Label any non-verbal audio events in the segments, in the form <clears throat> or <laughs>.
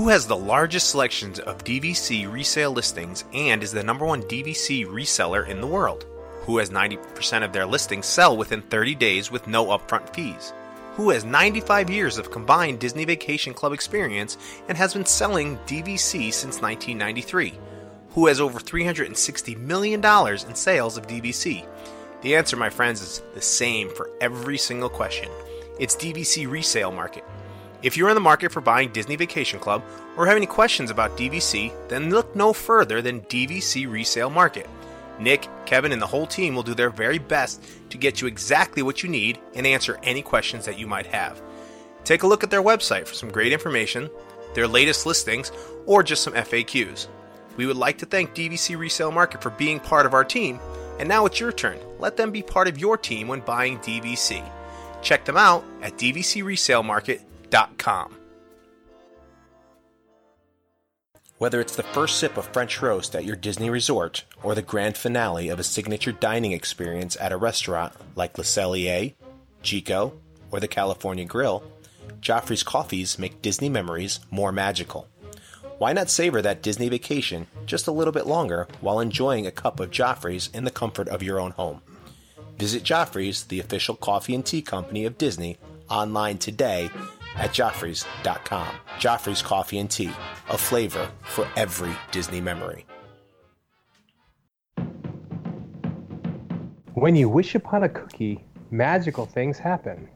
Who has the largest selections of DVC resale listings and is the number one DVC reseller in the world? Who has 90% of their listings sell within 30 days with no upfront fees? Who has 95 years of combined Disney Vacation Club experience and has been selling DVC since 1993? Who has over $360 million in sales of DVC? The answer, my friends, is the same for every single question. It's DVC resale market. If you're in the market for buying Disney Vacation Club or have any questions about DVC, then look no further than DVC Resale Market. Nick, Kevin, and the whole team will do their very best to get you exactly what you need and answer any questions that you might have. Take a look at their website for some great information, their latest listings, or just some FAQs. We would like to thank DVC Resale Market for being part of our team, and now it's your turn. Let them be part of your team when buying DVC. Check them out at whether it's the first sip of French roast at your Disney resort or the grand finale of a signature dining experience at a restaurant like Le Cellier, Jiko, or the California Grill, Joffrey's coffees make Disney memories more magical. Why not savor that Disney vacation just a little bit longer while enjoying a cup of Joffrey's in the comfort of your own home? Visit Joffrey's, the official coffee and tea company of Disney, online today at Joffrey's.com. Joffrey's Coffee and Tea, a flavor for every Disney memory. When you wish upon a cookie, magical things happen.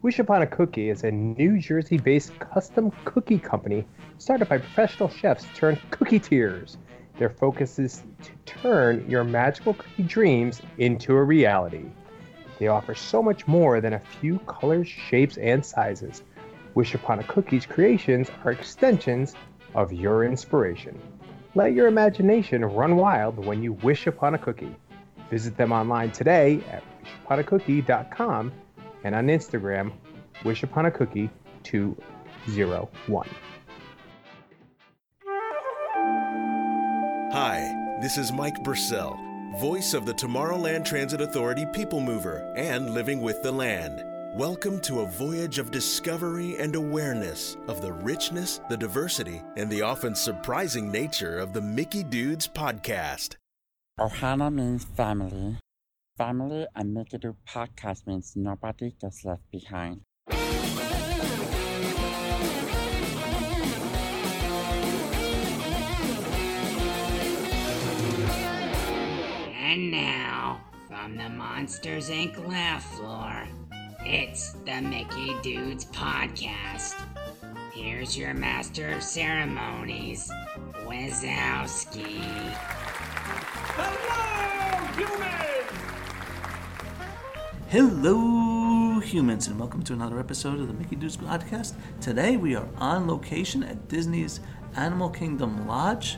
Wish Upon a Cookie is a New Jersey based custom cookie company started by professional chefs turned cookie tears. Their focus is to turn your magical cookie dreams into a reality. They offer so much more than a few colors, shapes, and sizes. Wish Upon a Cookie's creations are extensions of your inspiration. Let your imagination run wild when you wish upon a cookie. Visit them online today at wishuponacookie.com and on Instagram, wishuponacookie201. Hi, this is Mike Brassell, voice of the Tomorrowland Transit Authority People Mover and Living with the Land. Welcome to a voyage of discovery and awareness of the richness, the diversity, and the often surprising nature of the Mickey Dudes podcast. Ohana means family. Family and Mickey Dude podcast means nobody gets left behind. And now, from the Monsters Inc. laugh floor, it's the Mickey Dudes Podcast. Here's your master of ceremonies, Wazowski. Hello, humans, Hello, humans, and welcome to another episode of the Mickey Dudes Podcast. Today we are on location at Disney's Animal Kingdom Lodge,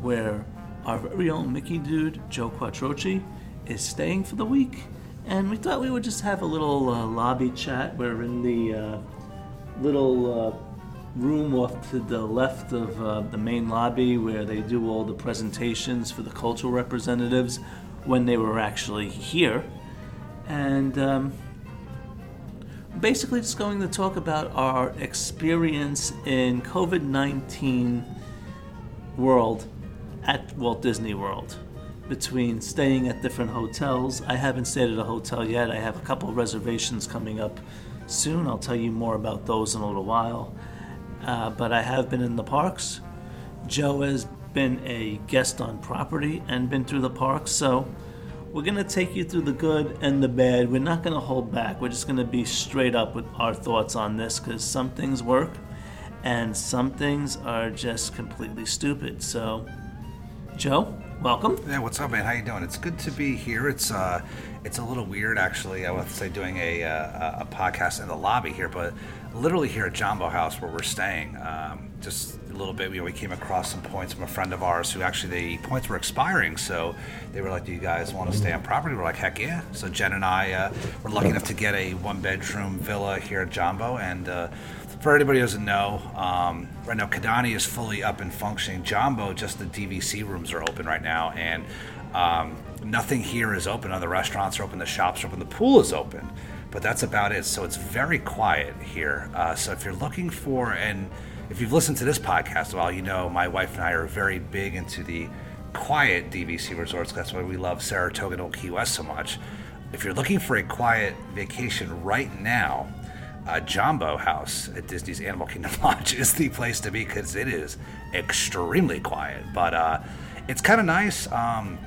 where our very own Mickey Dude, Joe Quattrochi, is staying for the week. And we thought we would just have a little uh, lobby chat. We're in the uh, little uh, room off to the left of uh, the main lobby where they do all the presentations for the cultural representatives when they were actually here and um, basically just going to talk about our experience in COVID 19 world at Walt Disney World between staying at different hotels. I haven't stayed at a hotel yet. I have a couple reservations coming up soon. I'll tell you more about those in a little while. Uh, but I have been in the parks. Joe has been a guest on property and been through the parks, so we're going to take you through the good and the bad. We're not going to hold back. We're just going to be straight up with our thoughts on this because some things work and some things are just completely stupid. So, Joe, welcome. Yeah, what's up, man? How you doing? It's good to be here. It's uh, it's a little weird, actually. I would say doing a uh, a podcast in the lobby here, but literally here at Jumbo House where we're staying. Um, just a little bit, know, we came across some points from a friend of ours who actually the points were expiring, so they were like, "Do you guys want to stay on property?" We're like, "Heck yeah!" So Jen and I uh, were lucky enough to get a one-bedroom villa here at Jumbo, and uh, for anybody who doesn't know, um, right now Kidani is fully up and functioning. Jumbo, just the DVC rooms are open right now, and um, nothing here is open. Other restaurants are open, the shops are open, the pool is open, but that's about it. So it's very quiet here. Uh, so if you're looking for and if you've listened to this podcast a while, you know my wife and I are very big into the quiet DVC resorts. That's why we love Saratoga and Old Key West so much. If you're looking for a quiet vacation right now, uh, Jumbo House at Disney's Animal Kingdom <laughs> Lodge is the place to be because it is extremely quiet. But uh, it's kind of nice. Um,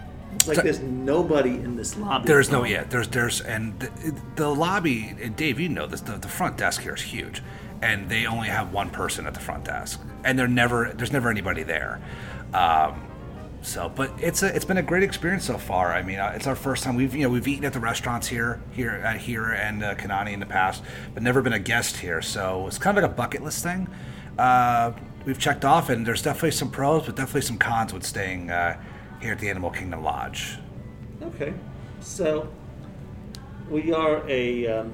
like there's nobody in this lobby. there's no yeah. There's there's and the, the lobby. And Dave, you know this. The, the front desk here is huge, and they only have one person at the front desk, and they're never there's never anybody there. Um, so, but it's a it's been a great experience so far. I mean, uh, it's our first time we've you know we've eaten at the restaurants here here at here and uh, Kidani in the past, but never been a guest here. So it's kind of like a bucket list thing. Uh, we've checked off, and there's definitely some pros, but definitely some cons with staying uh, here at the Animal Kingdom Lodge. Okay, so we are a um,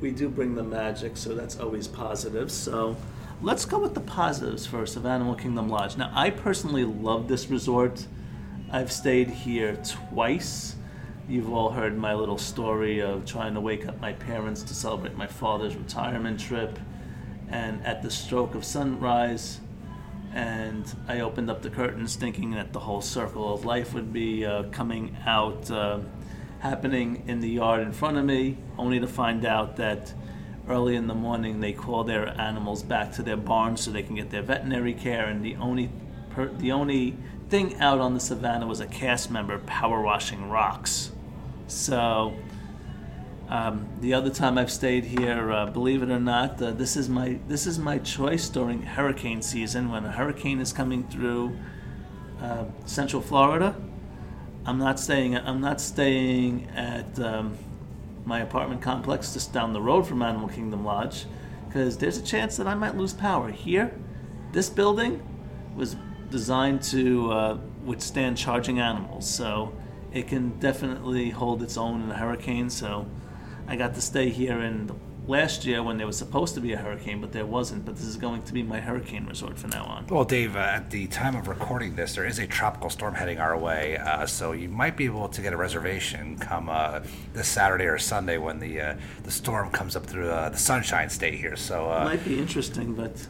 we do bring the magic, so that's always positive. So let's go with the positives first of Animal Kingdom Lodge. Now, I personally love this resort. I've stayed here twice. You've all heard my little story of trying to wake up my parents to celebrate my father's retirement trip, and at the stroke of sunrise, and I opened up the curtains thinking that the whole circle of life would be uh, coming out, uh, happening in the yard in front of me, only to find out that early in the morning they call their animals back to their barns so they can get their veterinary care, and the only per- the only thing out on the savannah was a cast member power washing rocks. So um, the other time I've stayed here, uh, believe it or not, uh, this is my this is my choice during hurricane season when a hurricane is coming through uh, Central Florida. I'm not staying. I'm not staying at um, my apartment complex just down the road from Animal Kingdom Lodge because there's a chance that I might lose power here. This building was designed to uh, withstand charging animals, so it can definitely hold its own in a hurricane. So I got to stay here in last year when there was supposed to be a hurricane, but there wasn't. But this is going to be my hurricane resort from now on. Well, Dave, uh, at the time of recording this, there is a tropical storm heading our way, uh, so you might be able to get a reservation come uh, this Saturday or Sunday when the uh, the storm comes up through uh, the Sunshine State here. So, uh, might be interesting, but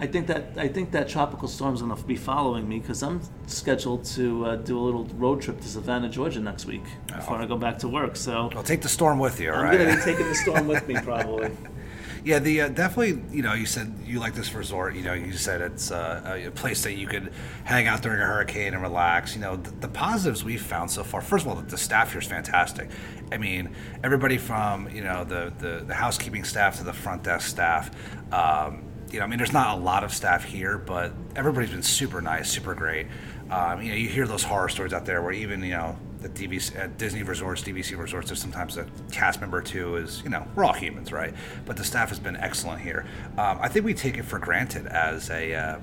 I think that I think that tropical storm's going to be following me because I'm scheduled to uh, do a little road trip to Savannah, Georgia next week before I go back to work. So I'll take the storm with you, all I'm right? going to be taking the storm with me probably. <laughs> Yeah, the uh, definitely. You know, you said you like this resort. You know, you said it's uh, a place that you could hang out during a hurricane and relax. You know, the, the positives we've found so far. First of all, the, the staff here is fantastic. I mean, everybody from you know the the, the housekeeping staff to the front desk staff. Um, you know, I mean, there's not a lot of staff here, but everybody's been super nice, super great. Um, you know, you hear those horror stories out there where even you know the DVC, at Disney resorts, DVC resorts, there's sometimes a cast member two is, you know, we're all humans, right? But the staff has been excellent here. Um, I think we take it for granted as a, uh,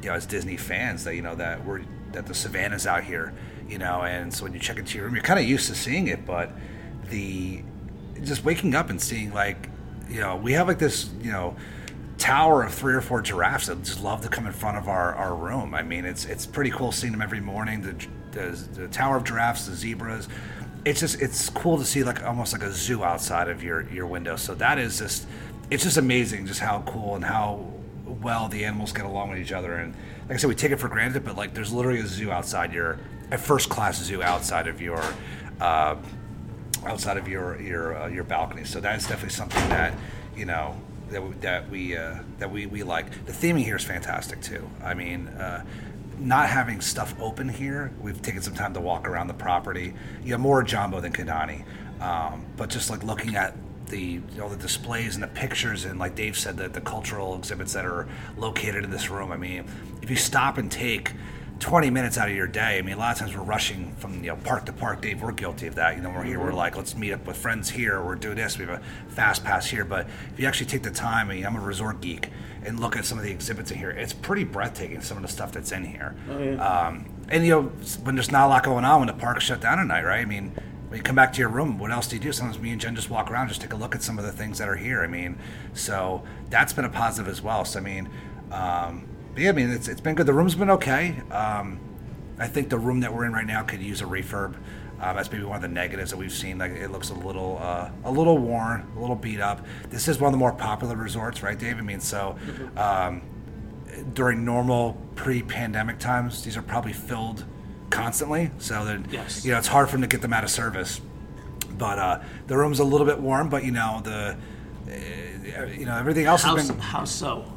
you know, as Disney fans that you know that we're that the Savannah's out here, you know, and so when you check into your room, you're kind of used to seeing it, but the just waking up and seeing like, you know, we have like this, you know tower of three or four giraffes that just love to come in front of our, our room. I mean, it's it's pretty cool seeing them every morning. The, the the tower of giraffes, the zebras. It's just it's cool to see like almost like a zoo outside of your your window. So that is just it's just amazing just how cool and how well the animals get along with each other. And like I said, we take it for granted, but like there's literally a zoo outside your a first class zoo outside of your. Uh, outside of your your uh, your balcony. So that is definitely something that you know that we, that we uh, that we, we like. The theming here is fantastic too. I mean, uh, not having stuff open here, we've taken some time to walk around the property. You know, more Jumbo than Kidani, um, but just like looking at the you know the displays and the pictures and like Dave said that the cultural exhibits that are located in this room. I mean, if you stop and take 20 minutes out of your day. I mean, a lot of times we're rushing from you know park to park. Dave, we're guilty of that. You know, we're here. We're like, let's meet up with friends here. We're doing this. We have a fast pass here. But if you actually take the time, I mean, I'm a resort geek, and look at some of the exhibits in here, it's pretty breathtaking. Some of the stuff that's in here. Oh, yeah. Um, and you know, when there's not a lot going on, when the park's shut down at night, right? I mean, when you come back to your room, what else do you do? Sometimes me and Jen just walk around, just take a look at some of the things that are here. I mean, so that's been a positive as well. So I mean, um, yeah, I mean, it's it's been good. The room's been okay. Um, I think the room that we're in right now could use a refurb. Uh, that's maybe one of the negatives that we've seen. Like it looks a little, uh, a little worn, a little beat up. This is one of the more popular resorts, right, Dave? I mean, so um, during normal pre-pandemic times, these are probably filled constantly. So that Yes. you know, it's hard for them to get them out of service. But uh, the room's a little bit warm. But you know the, uh, you know everything else How, has been. how so?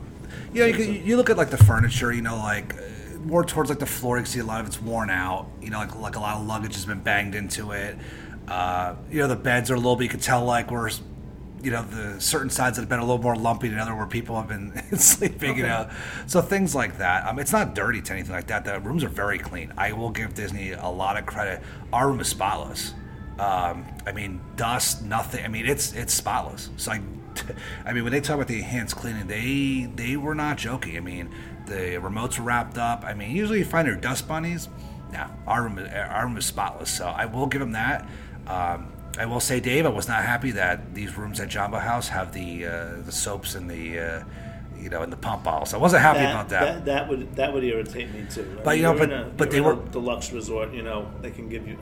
You know, you, could- you look at like the furniture. You know, like uh, more towards like the floor. You can see a lot of it's worn out. You know, like like a lot of luggage has been banged into it. Uh, you know, the beds are a little bit. You could tell like we're, you know, the certain sides that have been a little more lumpy than other where people have been <laughs> sleeping. You know, so things like that. Um, it's not dirty to anything like that. The rooms are very clean. I will give Disney a lot of credit. Our room is spotless. Um, I mean, dust, nothing. I mean, it's it's spotless. So I, <laughs> I mean, when they talk about the enhanced cleaning, they they were not joking. I mean, the remotes were wrapped up. I mean, usually you find their dust bunnies. No, our room our room is spotless. So I will give them that. Um, I will say, Dave, I was not happy that these rooms at Jumbo House have the uh, the soaps and the uh, you know in the pump bottles. I wasn't happy about that. that. That would that would irritate me too. I But, mean, you know, but- a, but they were- a deluxe resort. You know, they can give you.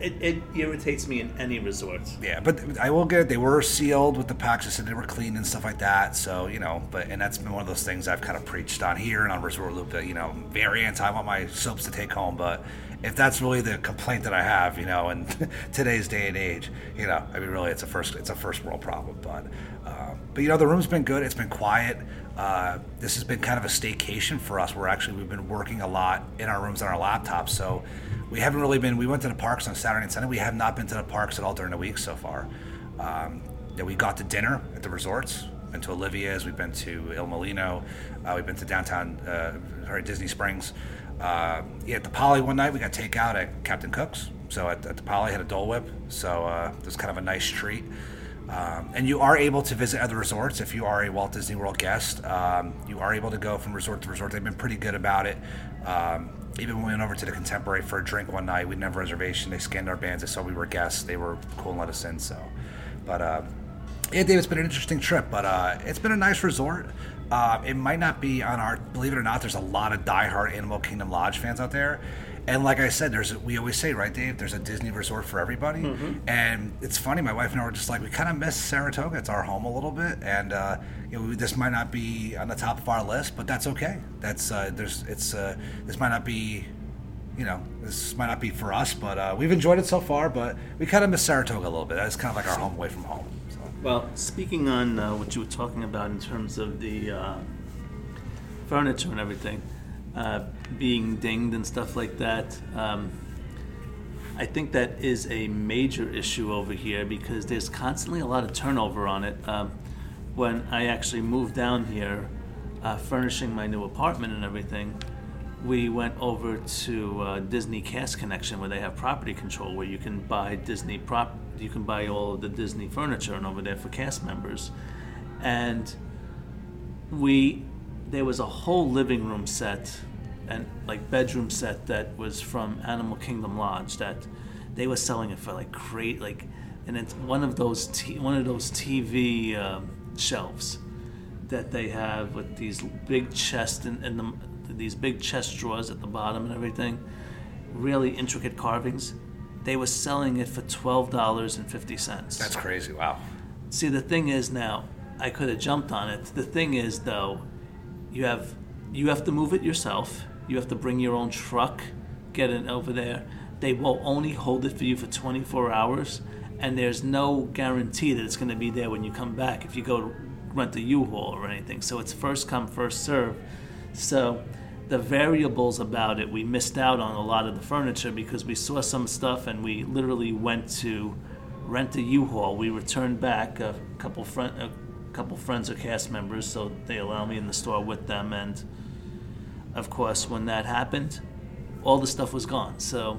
Uh, it, it irritates me in any resort. Yeah, but I will get it. They were sealed with the packs. I said they were clean and stuff like that. So you know, but and that's been one of those things I've kind of preached on here and on Resort Loop. That you know, very anti. I want my soaps to take home, but if that's really the complaint that I have, you know, in <laughs> today's day and age, you know, I mean, really, it's a first it's a first world problem. But um, but you know, the room's been good. It's been quiet. Uh, this has been kind of a staycation for us. Where actually we've been working a lot in our rooms on our laptops. So we haven't really been. We went to the parks on Saturday and Sunday. We have not been to the parks at all during the week so far. Um, yeah, we got to dinner at the resorts. Been to Olivia's. We've been to Il Mulino. Uh, we've been to downtown, uh, sorry, Disney Springs. Uh, yeah, at the Poly one night we got takeout at Captain Cook's. So at, at the Poly had a Dole Whip. So uh, it was kind of a nice treat. Um, and you are able to visit other resorts if you are a Walt Disney World guest. Um, you are able to go from resort to resort. They've been pretty good about it. Um, even when we went over to the Contemporary for a drink one night, we didn't have a reservation. They scanned our bands. They saw we were guests. They were cool and let us in. So, but uh, yeah, Dave, it's been an interesting trip, but uh, it's been a nice resort. Uh, it might not be on our. Believe it or not, there's a lot of diehard Animal Kingdom Lodge fans out there. And like I said, there's we always say, right, Dave? There's a Disney resort for everybody. And it's funny, my wife and I were just like, we kind of miss Saratoga. It's our home a little bit, and uh, you know, this might not be on the top of our list, but that's okay. That's uh, there's it's uh, this might not be you know, this might not be for us, but uh, we've enjoyed it so far. But we kind of miss Saratoga a little bit. It's kind of like our home away from home. So. Well, speaking on uh, what you were talking about in terms of the uh, furniture and everything uh, being dinged and stuff like that, um, I think that is a major issue over here because there's constantly a lot of turnover on it. Um, when I actually moved down here, uh, furnishing my new apartment and everything, we went over to uh, Disney Cast Connection where they have property control, where you can buy Disney prop, you can buy all of the Disney furniture and over there for cast members, and we there was a whole living room set and like bedroom set that was from Animal Kingdom Lodge that they were selling it for like great like and it's one of those t- one of those TV um, shelves that they have with these big chest and, and the, these big chest drawers at the bottom and everything really intricate carvings they were selling it for $12.50 That's crazy. Wow. See, the thing is now, I could have jumped on it. The thing is, though, you have you have to move it yourself. You have to bring your own truck, get it over there. They will only hold it for you for 24 hours, and there's no guarantee that it's going to be there when you come back if you go rent a U-Haul or anything. So it's first come, first serve. So the variables about it, we missed out on a lot of the furniture because we saw some stuff and we literally went to rent a U-Haul. We returned back a couple friend, a couple friends or cast members, so they allow me in the store with them. And of course, when that happened, all the stuff was gone. So,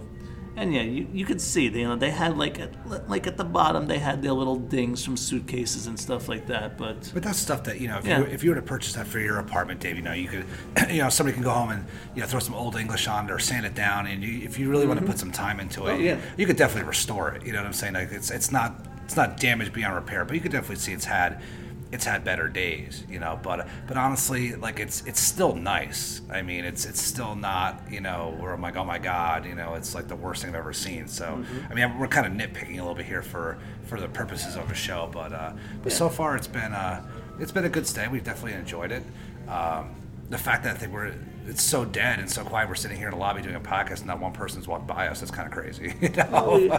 and yeah, you, you could see, you know, they had like at, like at the bottom, they had their little dings from suitcases and stuff like that. But But that's stuff that you know. If, Yeah. you, if you were to purchase that for your apartment, Dave, you know, you could, <clears throat> you know, somebody can go home and you know throw some old English on it or sand it down, and you, if you really want to mm-hmm. put some time into it, Oh, yeah. you could definitely restore it. You know what I'm saying? Like it's it's not it's not damaged beyond repair, but you could definitely see it's had it's had better days. You know, but but honestly, like it's it's still nice. I mean, it's it's still not you know where I'm like, oh my god, you know, it's like the worst thing I've ever seen. So I mean, we're kind of nitpicking a little bit here for for the purposes of a show, but uh, but so far it's been uh, it's been a good stay. We've definitely enjoyed it. Um, the fact that they were it's so dead and so quiet. We're sitting here in the lobby doing a podcast, and not one person's walked by us. That's kind of crazy. <laughs> You know?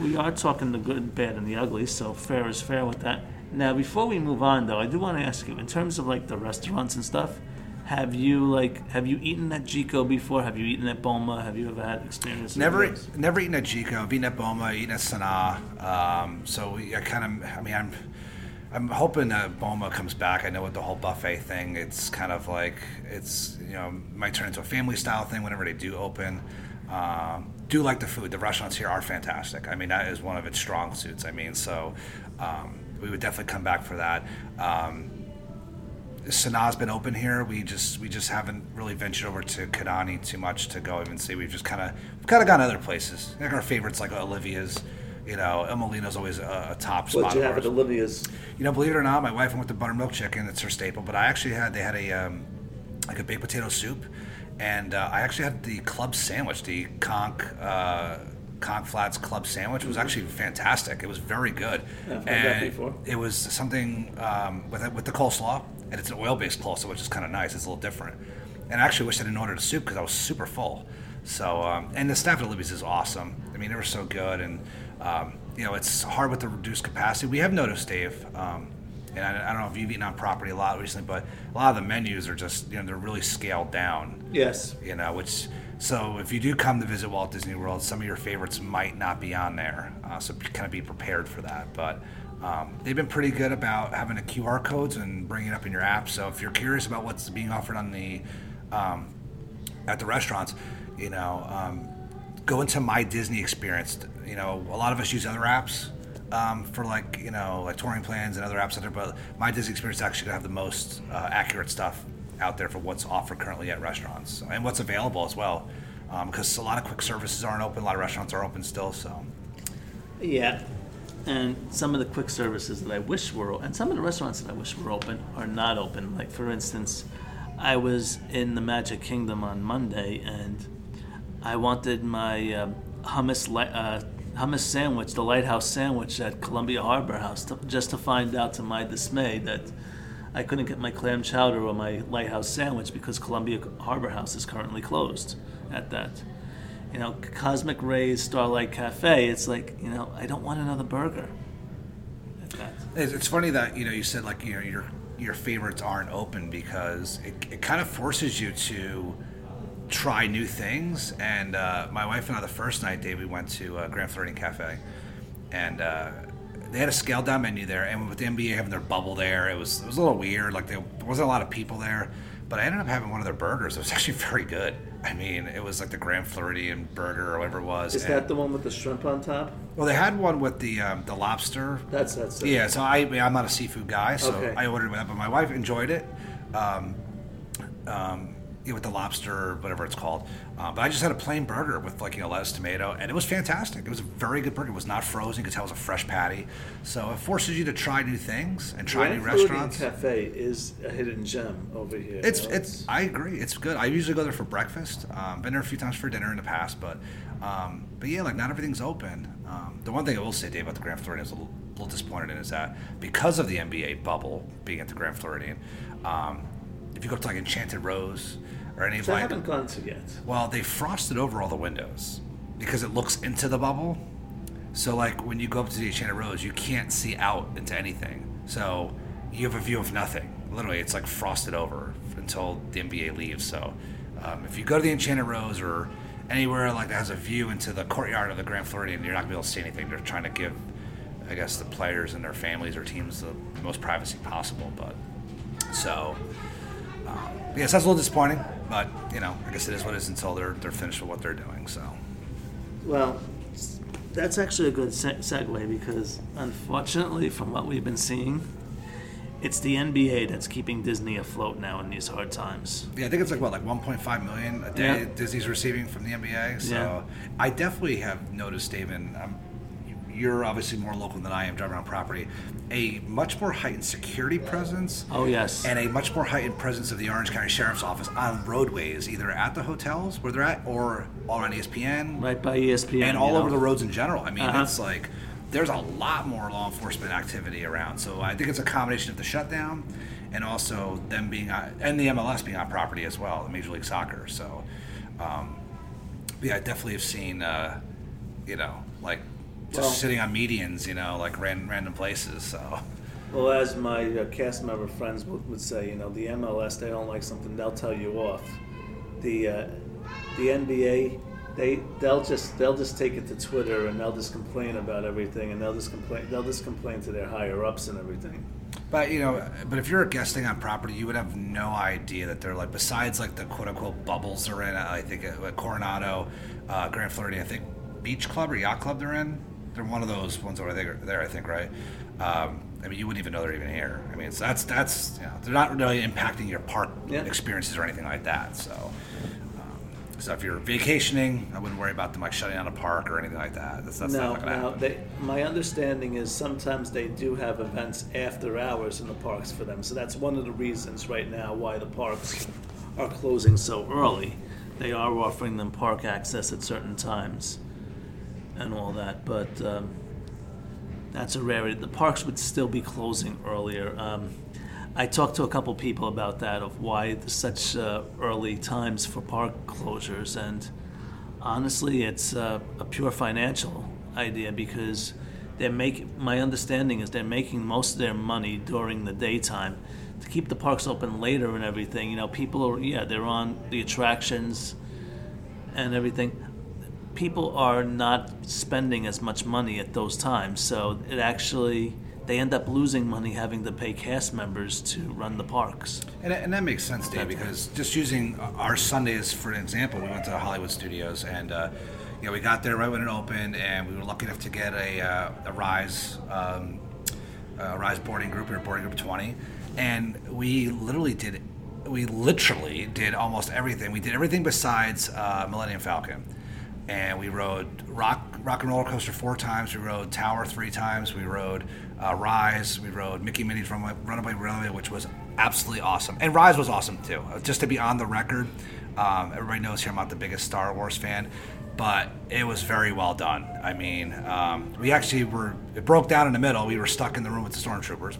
we, we are talking the good, bad, and the ugly, so fair is fair with that. Now, before we move on, though, I do want to ask you, in terms of like the restaurants and stuff, have you like have you eaten at Jiko before? Have you eaten at Boma? Have you ever had experience? with Never, never eaten at Jiko. I've eaten at Boma, eaten at Sanaa. Um, so we, I kind of, I mean, I'm, I'm hoping that Boma comes back. I know with the whole buffet thing, it's kind of like it's, you know, might turn into a family style thing whenever they do open. Um, do like the food. The restaurants here are fantastic. I mean, that is one of its strong suits. I mean, so um, we would definitely come back for that. Um, Sanaa's been open here. We just we just haven't really ventured over to Kidani too much to go even see. We've just kind of kind of gone other places. Like our favorites, like Olivia's. You know, El Mulino's always a, a top spot. What'd you have at Olivia's? You know, believe it or not, my wife went with the buttermilk chicken. It's her staple. But I actually had they had a um, like a baked potato soup, and uh, I actually had the club sandwich, the conch uh, conch flats club sandwich. Was actually fantastic. It was very good. I've had that and before. it was something um, with with the coleslaw, and it's an oil-based coleslaw, which is kind of nice. It's a little different. And I actually wish I didn't order the soup because I was super full. So, um, and the staff at Libby's is awesome. I mean, they were so good, and um, you know, it's hard with the reduced capacity. We have noticed, Dave, um, and I, I don't know if you've eaten on property a lot recently, but a lot of the menus are just, you know, they're really scaled down. Yes. You know, which so if you do come to visit Walt Disney World, some of your favorites might not be on there. Uh, so kind of be prepared for that. But um, they've been pretty good about having the QR codes and bringing it up in your app. So if you're curious about what's being offered on the um, at the restaurants, you know, um, go into My Disney Experience. You know, a lot of us use other apps um, for like you know like touring plans and other apps out there, but My Disney Experience is actually gonna have the most uh, accurate stuff out there for what's offered currently at restaurants and what's available as well. Because a lot of quick services aren't open, a lot of restaurants are open still. So Yeah. And some of the quick services that I wish were, and some of the restaurants that I wish were open are not open. Like, for instance, I was in the Magic Kingdom on Monday and I wanted my um, hummus, li- uh, hummus sandwich, the lighthouse sandwich at Columbia Harbor House, to, just to find out to my dismay that I couldn't get my clam chowder or my lighthouse sandwich because Columbia Harbor House is currently closed at that you know, Cosmic Rays Starlight Cafe, it's like, you know, I don't want another burger. At that. It's, funny that you know you said like you know your your favorites aren't open because it, it kind of forces you to try new things. And uh, my wife and I, the first night, Dave, we went to uh, Grand Floridian Cafe, and uh, they had a scaled down menu there. And with the NBA having their bubble there, it was it was a little weird. Like there wasn't a lot of people there. But I ended up having one of their burgers. It was <laughs> actually very good. I mean, it was like the Grand Floridian burger or whatever it was. Is and- that the one with the shrimp on top? well, they had one with the um, the lobster. That's that's it. Yeah, so I I'm not a seafood guy, so Okay. I ordered that, but my wife enjoyed it. Um, um, with the lobster, whatever it's called. Uh, but I just had a plain burger with like you know lettuce, tomato, and it was fantastic. It was a very good burger. It was not frozen. You could tell it was a fresh patty. So it forces you to try new things and try new restaurants. Grand Floridian. Cafe is a hidden gem over here. It's you know, it's I agree. It's good. I usually go there for breakfast. Um, been there a few times for dinner in the past, but um, but yeah, like not everything's open. Um, the one thing I will say, Dave, about the Grand Floridian is a little, little disappointed in is that because of the NBA bubble being at the Grand Floridian, um, if you go to like Enchanted Rose or any of which I haven't gone to yet. well, they frosted over all the windows because it looks into the bubble. So, like when you go up to the Enchanted Rose, you can't see out into anything. So you have a view of nothing. Literally, it's like frosted over until the NBA leaves. So, um, if you go to the Enchanted Rose or anywhere like that has a view into the courtyard of the Grand Floridian, you're not gonna be able to see anything. They're trying to give, I guess, the players and their families or teams the most privacy possible. But so. Um, yes, that's a little disappointing, but you know, I guess it is what it is until they're they're finished with what they're doing. So, Well, that's actually a good se- segue because, unfortunately, from what we've been seeing, it's the NBA that's keeping Disney afloat now in these hard times. yeah, I think it's like what, like 1.5 million a day Yeah. Disney's receiving from the NBA. So, Yeah. I definitely have noticed, David. Um, you're obviously more local than I am, driving around property. A much more heightened security presence. Oh, yes. and a much more heightened presence of the Orange County Sheriff's Office on roadways, either at the hotels where they're at, or all around E ESPN, Right by ESPN. and all know? over the roads in general. I mean, Uh-huh. it's like there's a lot more law enforcement activity around. So I think it's a combination of the shutdown and also them being on, and the MLS being on property as well, the Major League Soccer. So, um, yeah, I definitely have seen, uh, you know, like just Well- sitting on medians, you know, like ran, random places. So, Well, as my uh, cast member friends would, would say, you know, the MLS, they don't like something, they'll tell you off. The uh, the NBA, they they'll just they'll just take it to Twitter and they'll just complain about everything and they'll just complain they'll just complain to their higher ups and everything. but you know, but if you're guesting on property, you would have no idea that they're like besides like the quote unquote bubbles they're in. I think uh, Coronado, uh, Grand Floridian, I think Beach Club or Yacht Club they're in. They're one of those ones over there. There, I think, right? Um, I mean, you wouldn't even know they're even here. I mean, so that's that's you know, they're not really impacting your park Yeah. experiences or anything like that. So, um, so if you're vacationing, I wouldn't worry about them like shutting down a park or anything like that. That's, that's no, not going to no. happen. They, my understanding is sometimes they do have events after hours in the parks for them. So that's one of the reasons right now why the parks are closing so early. They are offering them park access at certain times and all that, but um, that's a rarity. The parks would still be closing earlier. Um, I talked to a couple people about that of why such uh, early times for park closures, and honestly, it's uh, a pure financial idea because they're making. My understanding is they're making most of their money during the daytime to keep the parks open later and everything. You know, people are yeah, they're on the attractions and everything. People are not spending as much money at those times, so it actually they end up losing money having to pay cast members to run the parks. And, and that makes sense, Dave, because just using our Sundays for an example, we went to Hollywood Studios and, uh, you know, we got there right when it opened, and we were lucky enough to get a, uh, a Rise, um, a Rise boarding group, or boarding group 20, and we literally did, we literally did almost everything. We did everything besides uh, Millennium Falcon. And we rode Rock Rock and Roller Coaster four times. We rode Tower three times. We rode uh, Rise. We rode Mickey Minnie's Runaway, Runaway Railway, which was absolutely awesome. And Rise was awesome too. Uh, Just to be on the record, um, everybody knows here I'm not the biggest Star Wars fan, but it was very well done. I mean, um, we actually were. It broke down in the middle. We were stuck in the room with the stormtroopers,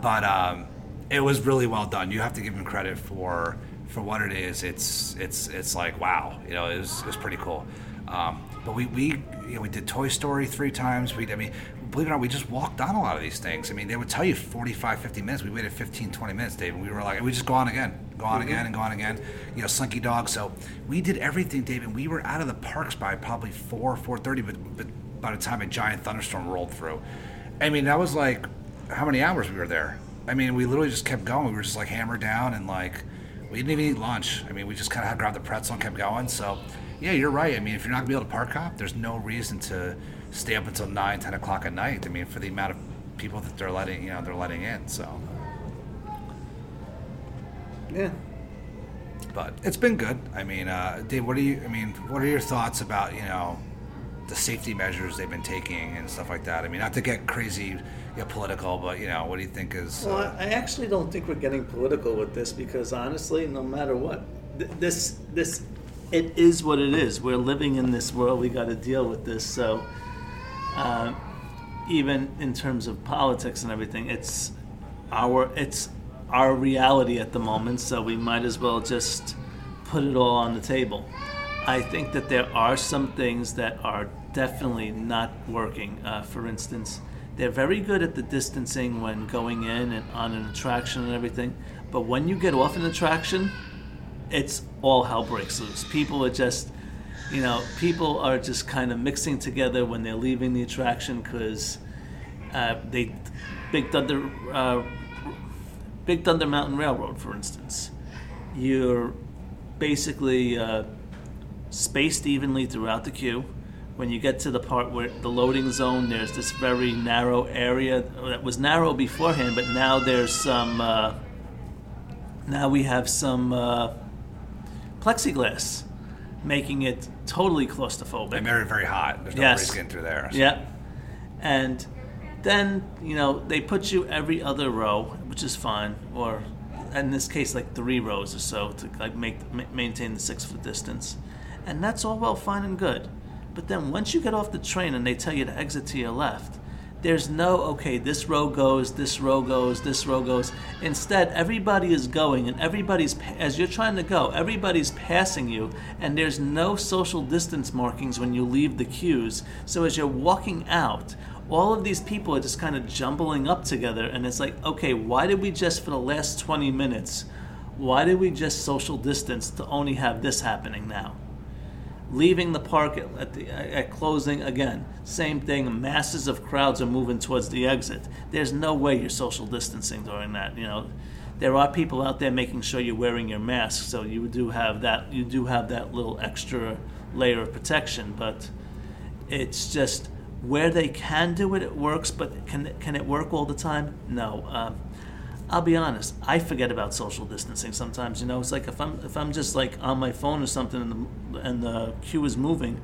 but um, it was really well done. You have to give them credit for for what it is. It's it's it's like wow. You know, it was, it was pretty cool. Um, but we, we you know we did Toy Story three times. We I mean believe it or not we just walked on a lot of these things. I mean they would tell you 45, 50 minutes. We waited 15, 20 minutes, Dave, and we were like we just go on again, go on again, and go on again. You know Slinky Dog. So we did everything, Dave, and we were out of the parks by probably four four thirty. But, but by the time a giant thunderstorm rolled through, I mean that was like how many hours we were there. I mean we literally just kept going. We were just like hammered down and like we didn't even eat lunch. I mean, we just kind of had grabbed the pretzel and kept going. So, yeah, you're right. I mean, if you're not gonna be able to park hop, there's no reason to stay up until nine, ten o'clock at night. I mean, for the amount of people that they're letting, you know, they're letting in. So, Yeah. but it's been good. I mean, uh, Dave, what do you? I mean, what are your thoughts about you know the safety measures they've been taking and stuff like that? I mean, not to get crazy, you know, political, but you know, what do you think is? Well, Uh, I I actually don't think we're getting political with this because honestly, no matter what, th- this this it is what it is. We're living in this world. We got to deal with this. So, uh, even in terms of politics and everything, it's our it's our reality at the moment. So we might as well just put it all on the table. I think that there are some things that are definitely not working. Uh, for instance, they're very good at the distancing when going in and on an attraction and everything, but when you get off an attraction, it's all hell breaks loose. People are just, you know, people are just kind of mixing together when they're leaving the attraction because uh, they, Big Thunder, uh, Big Thunder Mountain Railroad, for instance, you're basically uh, spaced evenly throughout the queue. When you get to the part where the loading zone, there's this very narrow area that was narrow beforehand, but now there's some. Uh, now we have some uh, plexiglass, making it totally claustrophobic. and very very hot. There's no Yes. breeze getting through there. so- Yeah. And then, you know, they put you every other row, which is fine, or in this case, like three rows or so to like make maintain the six foot distance. And that's all well, fine and good. But then once you get off the train and they tell you to exit to your left, There's no, okay, this row goes, this row goes, this row goes. Instead, everybody is going and everybody's, as you're trying to go, everybody's passing you, and there's no social distance markings when you leave the queues. So as you're walking out, all of these people are just kind of jumbling up together, and it's like, okay, why did we just, for the last 20 minutes, why did we just social distance to only have this happening now? Leaving the park at, at, the, at closing again. Same thing masses of crowds are moving towards the exit. There's no way you're social distancing during that you know. There are people out there making sure you're wearing your mask so you do have that you do have that little extra layer of protection but it's just where they can do it it works but can, can it work all the time? No. Um, I'll be honest. I forget about social distancing sometimes. You know, it's like if I'm if I'm just like on my phone or something and the, and the queue is moving,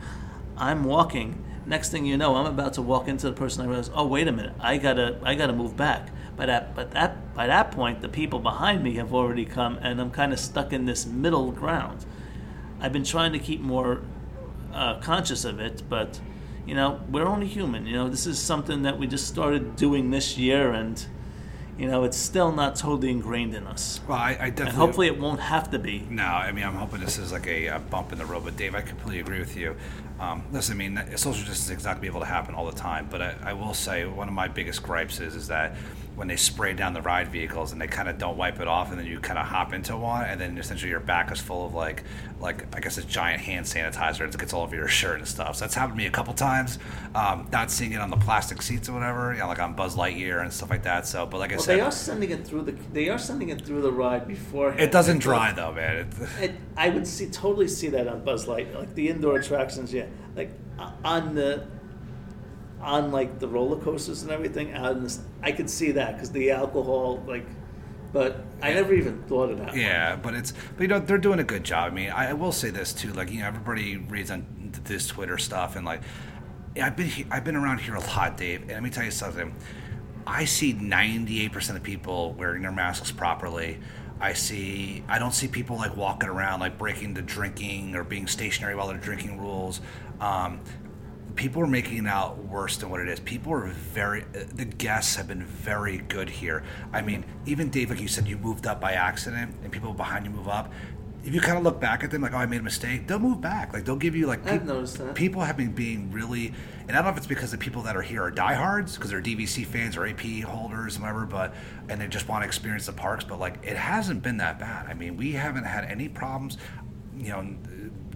I'm walking. Next thing you know, I'm about to walk into the person. I realize, oh wait a minute, I gotta I gotta move back. But at but that by that point, the people behind me have already come, and I'm kind of stuck in this middle ground. I've been trying to keep more uh, conscious of it, but you know, we're only human. You know, this is something that we just started doing this year, and you know, it's still not totally ingrained in us. Well, I, I definitely. And hopefully it won't have to be. No, I mean, I'm hoping this is like a, a bump in the road. But Dave, I completely agree with you. Um, listen, I mean, social distancing is not going to be able to happen all the time. But I, I will say one of my biggest gripes is is that when they spray down the ride vehicles and they kind of don't wipe it off, and then you kind of hop into one, and then essentially your back is full of like, like I guess a giant hand sanitizer. And it gets all over your shirt and stuff. So that's happened to me a couple times. Um, not seeing it on the plastic seats or whatever, you know, like on Buzz Lightyear and stuff like that. So, but like I Well, said, they are sending it through the. They are sending it through the ride beforehand. it doesn't dry though, man. It, <laughs> And I would see totally see that on Buzz Light, like the indoor attractions. Yeah, like uh, on the on like the roller coasters and everything. Out in this, I could see that because the alcohol, like. But I never even thought of that. Yeah, but it's but you know they're doing a good job. I mean, I, will say this too. Like you know, everybody reads on this Twitter stuff, and like yeah, I've been he- I've been around here a lot, Dave. And let me tell you something. I see ninety eight percent of people wearing their masks properly. I see I don't see people like walking around like breaking the drinking or being stationary while they're drinking rules. Um, people are making it out worse than what it is. People are very, uh, the guests have been very good here. I mean, even Dave, like you said, you moved up by accident, and people behind you move up. If you kind of look back at them, like, oh, I made a mistake, they'll move back. Like, they'll give you, like, I've noticed that. people have been being really, and I don't know if it's because the people that are here are diehards, because they're DVC fans or AP holders, whatever, but, and they just want to experience the parks, but, like, it hasn't been that bad. I mean, we haven't had any problems, you know,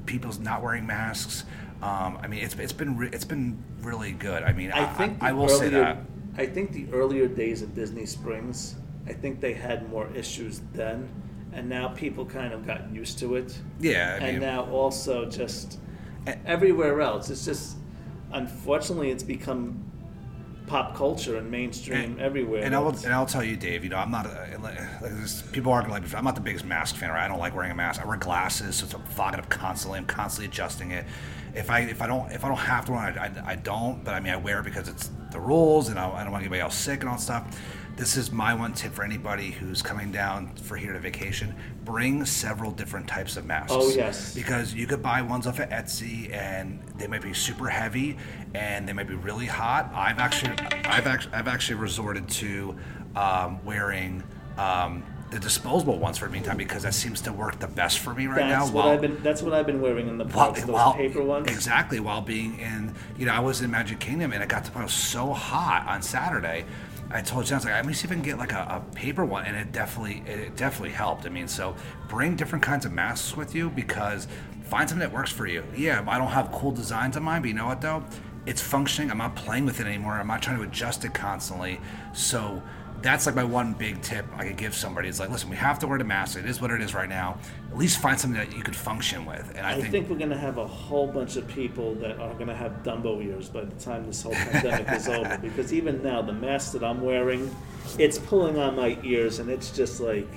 people's not wearing masks. Um, I mean, it's it's been re- it's been really good. I mean, I, I think the I, will earlier, say that. I think the earlier days of Disney Springs, I think they had more issues then, and now people kind of got used to it. Yeah, I and mean- now also just everywhere else, it's just unfortunately it's become pop culture and mainstream everywhere. And I will, and I'll tell you, Dave. You know, I'm not. A, like, people are like, I'm not the biggest mask fan. Right? I don't like wearing a mask. I wear glasses, so it's I'm fogging up constantly. I'm constantly adjusting it. If I if I don't if I don't have to wear it, I, I, I don't. But I mean, I wear it because it's the rules, and I, I don't want anybody else sick and all that stuff. This is my one tip for anybody who's coming down for here to vacation. Bring several different types of masks. Oh, yes. Because you could buy ones off of Etsy, and they might be super heavy, and they might be really hot. I've actually, I've actually, I've actually resorted to um, wearing um, the disposable ones for the meantime because that seems to work the best for me right now. that's what while- I've been. That's what I've been wearing in the while, parks. Those while- paper ones. Exactly. While being in, you know, I was in Magic Kingdom and it got to the point so hot on Saturday. I told Jen, I was like, let me see if I can get like a, a paper one, and it definitely, it definitely helped. I mean, so bring different kinds of masks with you because find something that works for you. Yeah, I don't have cool designs on mine, but you know what though? It's functioning. I'm not playing with it anymore. I'm not trying to adjust it constantly. So that's like my one big tip I could give somebody. It's like, listen, we have to wear the mask. It is what it is right now. At least find something that you could function with. And I, I think, we're going to have a whole bunch of people that are going to have Dumbo ears by the time this whole pandemic is <laughs> over. Because even now, the mask that I'm wearing, it's pulling on my ears, and it's just like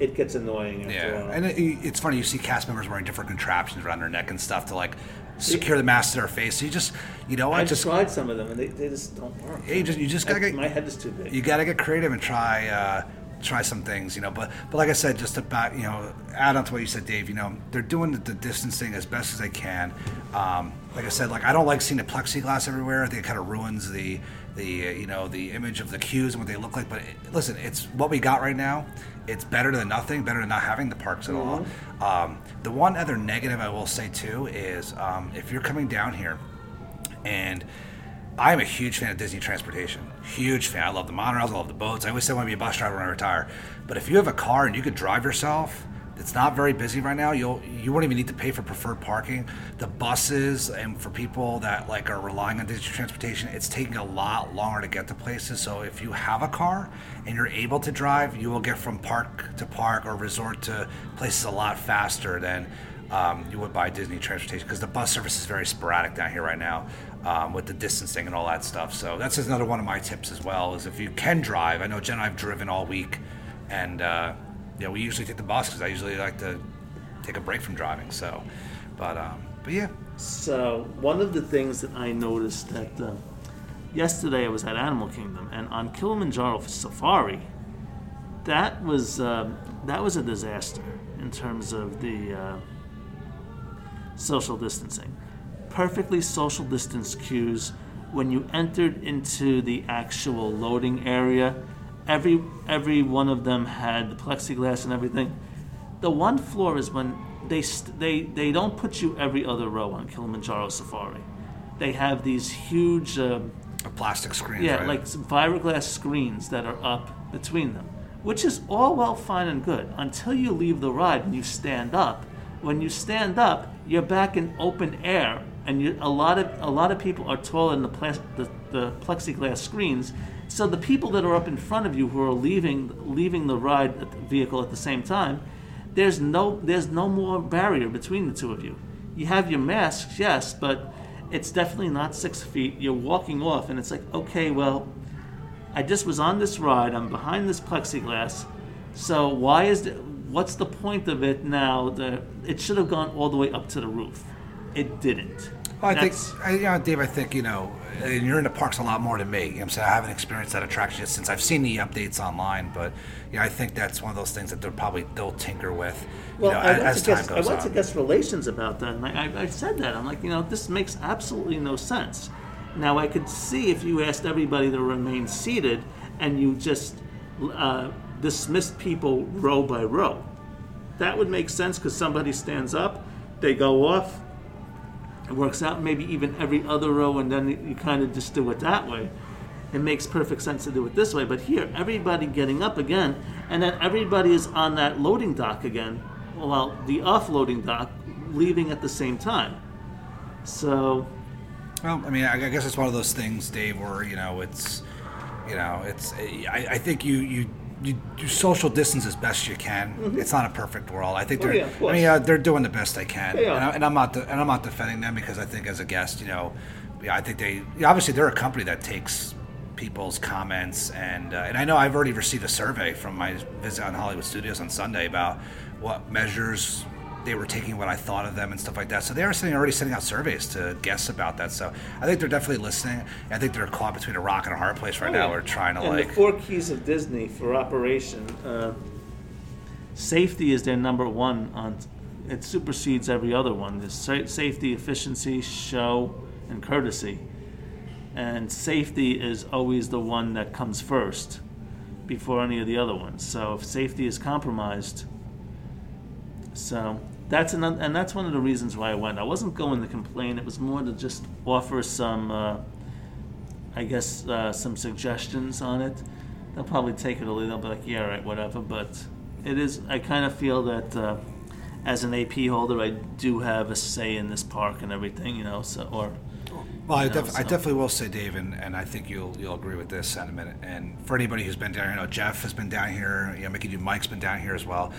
it gets annoying after a Yeah, while. and it, it's funny you see cast members wearing different contraptions around their neck and stuff to like secure the masks in their face. So you just, you know what, I've just tried some of them, and they, they just don't work. Yeah, you just- you just gotta My- get- my head is too big. you got to get creative and try uh, try some things, you know. But but like I said, just about you know, add on to what you said, Dave. You know, they're doing the, the distancing as best as they can. Um, like I said, like I don't like seeing the plexiglass everywhere. I think it kind of ruins the the uh, you know the image of the queues and what they look like. But it, listen, it's what we got right now. It's better than nothing. Better than not having the parks at all. Um, the one other negative I will say too is um, if you're coming down here and I'm a huge fan of Disney transportation. Huge fan. I love the monorails. I love the boats. I always say I want to be a bus driver when I retire. But if you have a car and you could drive yourself, it's not very busy right now. You'll you won't even need to pay for preferred parking. The buses and for people that like are relying on Disney transportation, it's taking a lot longer to get to places. So if you have a car and you're able to drive, you will get from park to park or resort to places a lot faster than um, you would by Disney transportation because the bus service is very sporadic down here right now um, with the distancing and all that stuff. So that's another one of my tips as well. Is if you can drive, I know Jen and I've driven all week, and uh, yeah, we usually take the bus because I usually like to take a break from driving. So, but um, but yeah, So one of the things that I noticed that uh, yesterday I was at Animal Kingdom and on Kilimanjaro Safari, that was um, that was a disaster in terms of the uh, social distancing. Perfectly social distance queues when you entered into the actual loading area. Every every one of them had the plexiglass and everything. The one floor is when they st- they they don't put you every other row on Kilimanjaro Safari. They have these huge. Um, a plastic screen. yeah, right? like fiberglass screens that are up between them, which is all well, fine and good until you leave the ride and you stand up. When you stand up, you're back in open air, and you, a lot of a lot of people are taller than the, plas- the the plexiglass screens. So the people that are up in front of you who are leaving leaving the ride the vehicle at the same time, there's no there's no more barrier between the two of you. You have your masks, yes, but it's definitely not six feet. You're walking off, and it's like, okay, well, I just was on this ride. I'm behind this plexiglass. So why is it? What's the point of it now? The it should have gone all the way up to the roof. It didn't. Well, I That's- think, I, you know, Dave, I think, you know, and you're in the parks a lot more than me. You know what I'm saying? I haven't experienced that attraction yet since I've seen the updates online, but yeah, I think that's one of those things that they'll probably they'll tinker with, you know, I as, went, as to time guest, I goes went to on. guest relations about that, and I, I, I said that. I'm like, you know, this makes absolutely no sense. Now, I could see if you asked everybody to remain seated and you just uh, dismissed people row by row. That would make sense because somebody stands up, they go off, it works out maybe even every other row, and then you kind of just do it that way. It makes perfect sense to do it this way. But here, everybody getting up again, and then everybody is on that loading dock again, well, the offloading dock, leaving at the same time. So, Well, I mean, I guess it's one of those things, Dave, where you know it's, you know, it's. I, I think you you. You, you social distance as best you can. It's not a perfect world. I think Mm-hmm. Oh, they're. yeah, I mean, uh, they're doing the best they can, are. and, I, and I'm not. De- and I'm not defending them because I think as a guest, you know, yeah, I think they. Yeah, obviously, they're a company that takes people's comments and uh, and I know I've already received a survey from my visit on Hollywood Studios on Sunday about what measures they were taking, what I thought of them, and stuff like that. So they are sending, already sending out surveys to guests about that. So I think they're definitely listening. I think they're caught between a rock and a hard place right now. We're trying to Oh, and like. the four keys of Disney for operation. Uh, safety is their number one on. It supersedes every other one. There's safety, efficiency, show, and courtesy. And safety is always the one that comes first, before any of the other ones. So if safety is compromised, so that's another, and that's one of the reasons why I went. I wasn't going to complain. It was more to just offer some. Uh, I guess, uh, some suggestions on it. They'll probably take it a little, they'll be like, yeah, right, whatever. But it is, I kind of feel that uh, as an AP holder, I do have a say in this park and everything, you know, so, or, Well, I, know, def- I definitely will say, Dave, and, and I think you'll you'll agree with this sentiment. And for anybody who's been down here, you know, Jeff has been down here. You know, Mickey, Mike's been down here as well.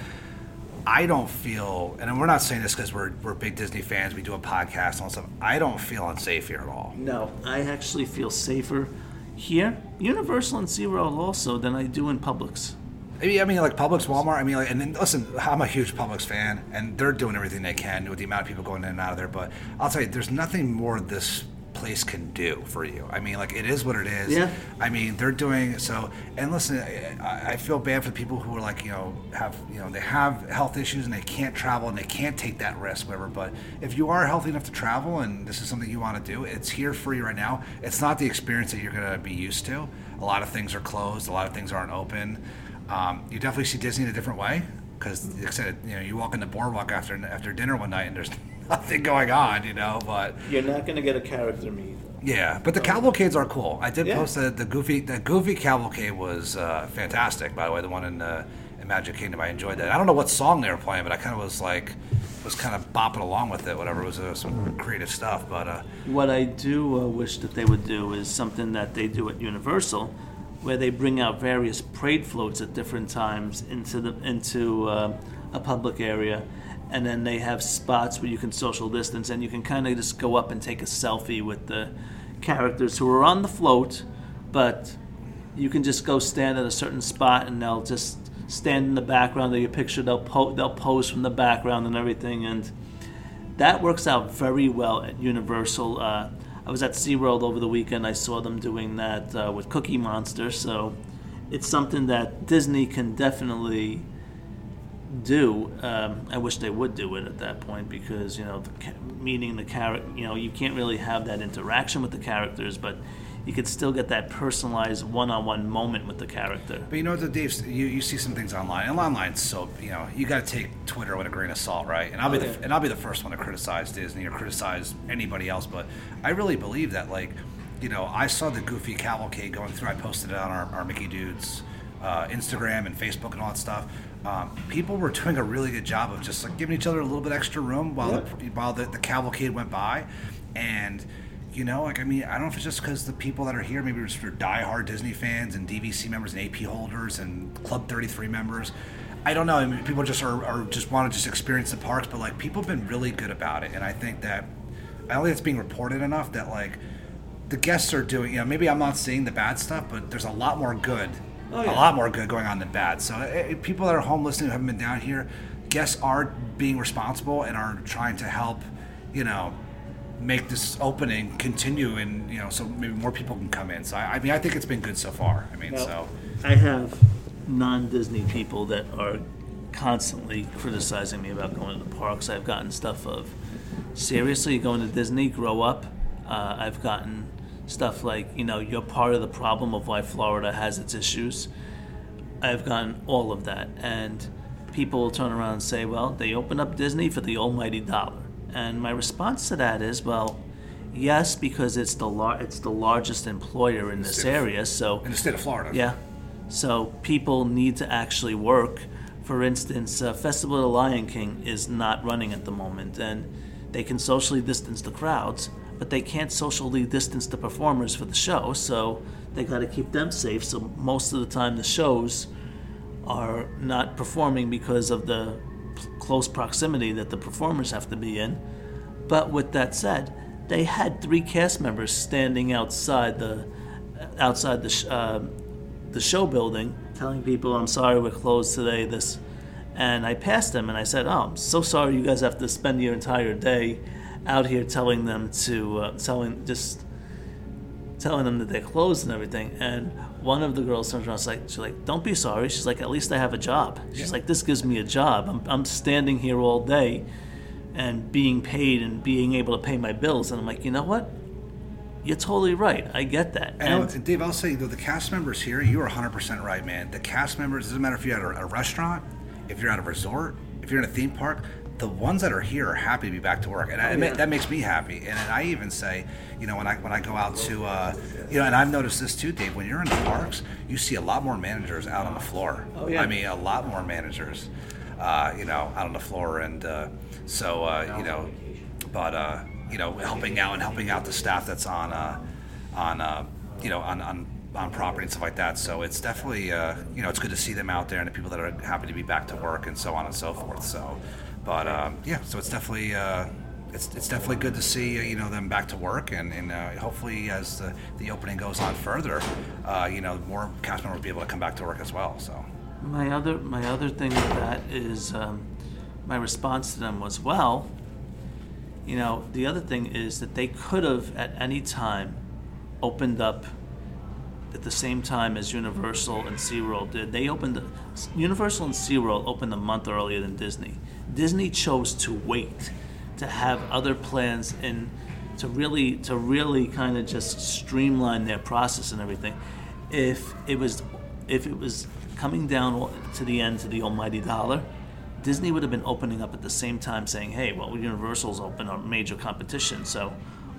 I don't feel, and we're not saying this because we're, we're big Disney fans. We do a podcast and all stuff. I don't feel unsafe here at all. no, I actually feel safer here, Universal and SeaWorld also, than I do in Publix. I mean, I mean, like Publix, Walmart. I mean, like, and then listen, I'm a huge Publix fan, and they're doing everything they can with the amount of people going in and out of there. But I'll tell you, there's nothing more this place can do for you. I mean, like it is what it is. Yeah. I mean, they're doing so. And listen, I, I feel bad for the people who are like, you know, have you know they have health issues and they can't travel and they can't take that risk, whatever. But if you are healthy enough to travel and this is something you want to do, it's here for you right now. It's not the experience that you're gonna be used to. A lot of things are closed. A lot of things aren't open. Um, you definitely see Disney in a different way because, like I said, you know, you walk in the boardwalk after after dinner one night and there's <laughs> nothing going on, you know. But You're not going to get a character meet. yeah, but the cavalcades are cool. I did Yeah. post the, the goofy the goofy cavalcade was uh, fantastic. By the way, the one in, uh, in Magic Kingdom, I enjoyed that. I don't know what song they were playing, but I kind of was like was kind of bopping along with it. Whatever it was uh, some creative stuff. But uh, What I do uh, wish that they would do is something that they do at Universal, where they bring out various parade floats at different times into the into uh, a public area, and then they have spots where you can social distance and you can kind of just go up and take a selfie with the characters who are on the float, but you can just go stand at a certain spot and they'll just stand in the background of your picture. They'll po- they'll pose from the background and everything and that works out very well at Universal. Uh, I was at SeaWorld over the weekend. I saw them doing that uh, with Cookie Monster. So it's something that Disney can definitely do. Um, I wish they would do it at that point because, you know, the, ca- meeting the character, you know, you can't really have that interaction with the characters, but you could still get that personalized one on one moment with the character. But you know what, Dave? You, you see some things online, and online's so you know you got to take Twitter with a grain of salt, right? And I'll be Oh, the yeah. and I'll be the first one to criticize Disney or criticize anybody else, but I really believe that like you know I saw the Goofy cavalcade going through. I posted it on our, our Mickey Dudes uh, Instagram and Facebook and all that stuff. Um, people were doing a really good job of just like giving each other a little bit extra room while the, while the, the cavalcade went by, and you know, like I mean, I don't know if it's just because the people that are here, maybe it's for diehard Disney fans and DVC members and AP holders and Club 33 members. I don't know. I mean, people just are, are just want to just experience the parks, but like people have been really good about it, and I think that I don't think it's being reported enough that like the guests are doing. You know, maybe I'm not seeing the bad stuff, but there's a lot more good, Oh, yeah. a lot more good going on than bad. So eh, people that are home listening who haven't been down here, guests are being responsible and are trying to help. You know, make this opening continue and you know so maybe more people can come in so i, I mean i think it's been good so far i mean so I have non-Disney people that are constantly criticizing me about going to the parks. I've gotten stuff of, seriously, going to Disney, grow up. Uh, I've gotten stuff like, you know, you're part of the problem of why Florida has its issues. I've gotten all of that, and people will turn around and say, well, they opened up Disney for the almighty dollar. And my response to that is, well, yes, because it's the lar- it's the largest employer in this state of- area, so in the state of florida yeah. So people need to actually work. For instance, uh, Festival of the Lion King is not running at the moment, and they can socially distance the crowds, but they can't socially distance the performers for the show. So they got to keep them safe. So most of the time, the shows are not performing because of the close proximity that the performers have to be in. But with that said, they had three cast members standing outside the outside the sh- uh, the show building, telling people, "I'm sorry, we're closed today." This, and I passed them and I said, "Oh, I'm so sorry. You guys have to spend your entire day out here telling them to uh, telling just telling them that they're closed and everything." And one of the girls turns around, she's like, "She's like, don't be sorry." She's like, "At least I have a job." She's like, "This gives me a job. I'm I'm standing here all day." And being paid and being able to pay my bills, and I'm like, you know what? You're totally right. I get that. And- and Dave, I'll say though the cast members here, you are 100% right, man. The cast members, doesn't matter if you're at a, a restaurant, if you're at a resort, if you're in a theme park, the ones that are here are happy to be back to work, and I, yeah. that makes me happy. And, then I even say, you know, when I when I go out to, uh, you know, and I've noticed this too, Dave. When you're in the parks, you see a lot more managers out on the floor. Oh, yeah. I mean, a lot more managers, uh, you know, out on the floor, and uh, so uh, you know, but uh, you know, helping out and helping out the staff that's on uh, on uh, you know on, on on property and stuff like that. So it's definitely uh, you know it's good to see them out there and the people that are happy to be back to work and so on and so forth. So, but um, yeah, so it's definitely. Uh, it's, it's definitely good to see uh, you know them back to work and, and uh, hopefully as the, the opening goes on further uh, you know more cast members will be able to come back to work as well so My other my other thing with that is um, my response to them was, well, you know, the other thing is that they could have at any time opened up at the same time as Universal and SeaWorld did. They opened, Universal and SeaWorld opened a month earlier than Disney. Disney chose to wait to have other plans and to really to really kind of just streamline their process and everything. If it was if it was coming down to the end to the almighty dollar, Disney would have been opening up at the same time saying, "Hey, well, Universal's open a major competition, so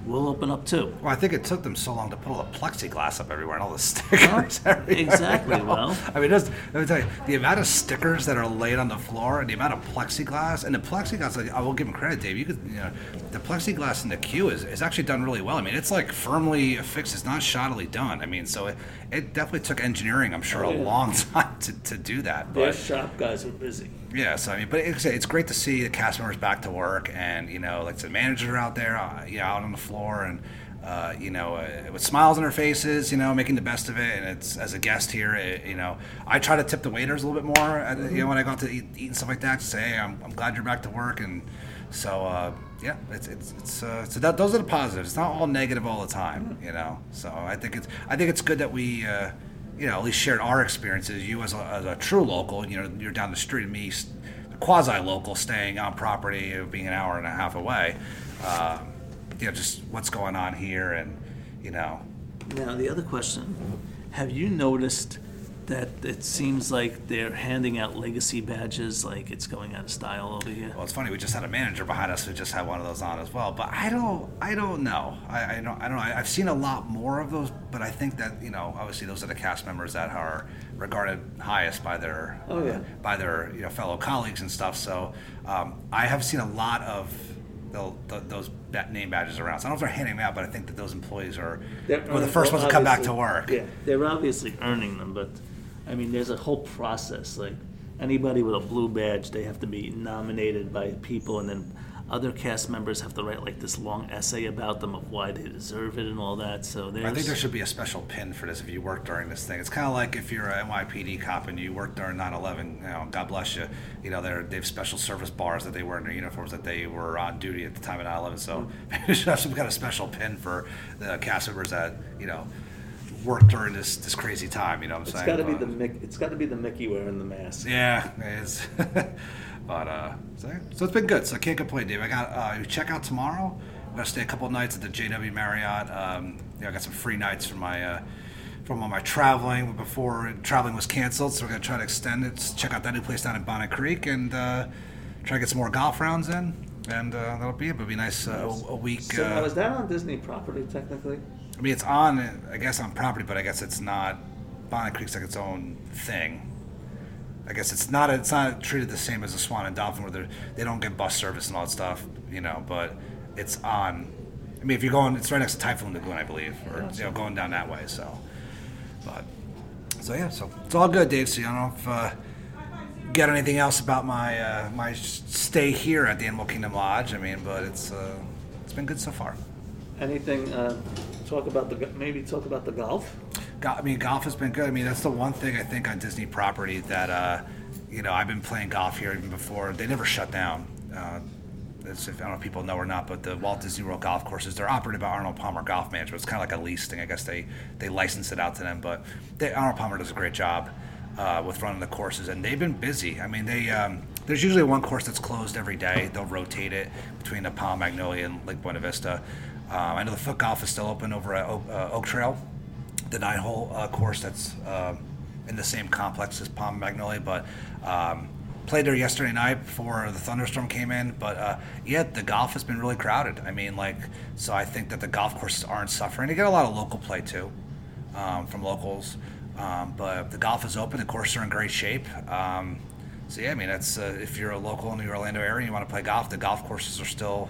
we'll open up too." Well, I think it took them so long to put all the plexiglass up everywhere and all the <laughs> stickers. everywhere, exactly, you know? well. I mean, just, let me tell you, the amount of stickers that are laid on the floor and the amount of plexiglass, and the plexiglass, I will give them credit, Dave. You could, you know, the plexiglass in the queue is, is actually done really well. I mean, it's like firmly affixed. It's not shoddily done. I mean, so it, it definitely took engineering, I'm sure, Oh, a long <laughs> time to, to do that. Their shop guys were busy. Yeah, so I mean, but it's, it's great to see the cast members back to work, and you know, like the managers are out there, uh, you know, out on the floor, and uh, you know, uh, with smiles on their faces, you know, making the best of it. And it's as a guest here, it, you know, I try to tip the waiters a little bit more, uh, you know, when I go out to eat, eat and stuff like that, to say, hey, I'm, I'm glad you're back to work, and so uh, yeah, it's it's it's uh, so that, those are the positives. It's not all negative all the time, you know. So I think it's I think it's good that we. You know, at least shared our experiences. You as a, as a true local, you know, you're down the street, me, quasi local, staying on property, being an hour and a half away. Uh, you know, just what's going on here, and you know, Now, the other question have you noticed that it seems like they're handing out legacy badges like it's going out of style over here? well, it's funny. We just had a manager behind us who just had one of those on as well. But I don't, I don't know. I, I don't, I don't know. I, I've seen a lot more of those, but I think that you know, obviously, those are the cast members that are regarded highest by their, Oh, yeah. by their you know fellow colleagues and stuff. So um, I have seen a lot of. The, the, those name badges around. So I don't know if they're handing them out, but I think that those employees are They're were the first ones to come back to work. Yeah, they're obviously earning them, but I mean, there's a whole process. Like anybody with a blue badge, they have to be nominated by people, and then other cast members have to write like this long essay about them of why they deserve it and all that. So there's. I think there should be a special pin for this if you work during this thing. It's kind of like if you're a NYPD cop and you work during 9/11. You know, God bless you. You know, they're, they have special service bars that they wear in their uniforms that they were on duty at the time of 9/11. So mm. <laughs> we should have some kind of special pin for the cast members that you know worked during this this crazy time. You know what I'm It's saying? It's got to be the Mick, it's got to be the Mickey wearing the mask. yeah, it is. <laughs> but uh, so, so it's been good. So I can't complain, Dave. I got uh, check out tomorrow. I'm gonna stay a couple nights at the JW Marriott. Um, you know, I got some free nights from my uh, from all my traveling before traveling was canceled. So we're gonna try to extend it. Check out that new place down in Bonnet Creek and uh, try to get some more golf rounds in. And uh, that'll be it. It'll be nice uh, a, a week. So uh, now is that on Disney property technically? I mean, it's on, I guess, on property, but I guess it's not. Bonnet Creek's like its own thing. I guess it's not. It's not treated the same as a Swan and Dolphin, where they're- don't get bus service and all that stuff, you know. But it's on. I mean, if you're going, it's right next to Typhoon Lagoon, I believe, or you know, going down that way. So, but so yeah, so it's all good, Dave. So I don't know if uh, you got anything else about my uh, my stay here at the Animal Kingdom Lodge. I mean, but it's uh, it's been good so far. Anything? Uh, talk about the maybe talk about the golf. Go- I mean, golf has been good. I mean, that's the one thing I think on Disney property that, uh, you know, I've been playing golf here even before. They never shut down. Uh, if, I don't know if people know or not, but the Walt Disney World golf courses, they're operated by Arnold Palmer Golf Management. It's kind of like a lease thing. I guess they, they license it out to them. But they, Arnold Palmer does a great job uh, with running the courses, and they've been busy. I mean, they um, there's usually one course that's closed every day. They'll rotate it between the Palm Magnolia and Lake Buena Vista. Um, I know the foot golf is still open over at Oak, uh, Oak Trail the nine hole uh, course that's uh, in the same complex as Palm Magnolia, but um, played there yesterday night before the thunderstorm came in. But uh, yeah, the golf has been really crowded. I mean, like, so I think that the golf courses aren't suffering. They get a lot of local play too um, from locals, um, but the golf is open. The courses are in great shape. Um, so yeah, I mean, that's uh, if you're a local in the Orlando area and you want to play golf, the golf courses are still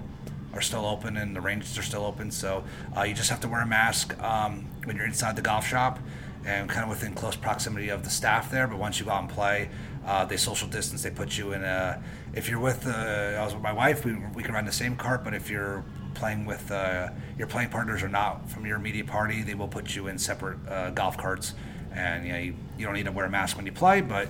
are still open and the ranges are still open. So uh, you just have to wear a mask um, when you're inside the golf shop and kind of within close proximity of the staff there. But once you go out and play, uh, they social distance. They put you in a. If you're with, uh, I was with my wife, we, we can ride the same cart. But if you're playing with uh, your playing partners or not from your immediate party, they will put you in separate uh, golf carts. And you know you, you don't need to wear a mask when you play, but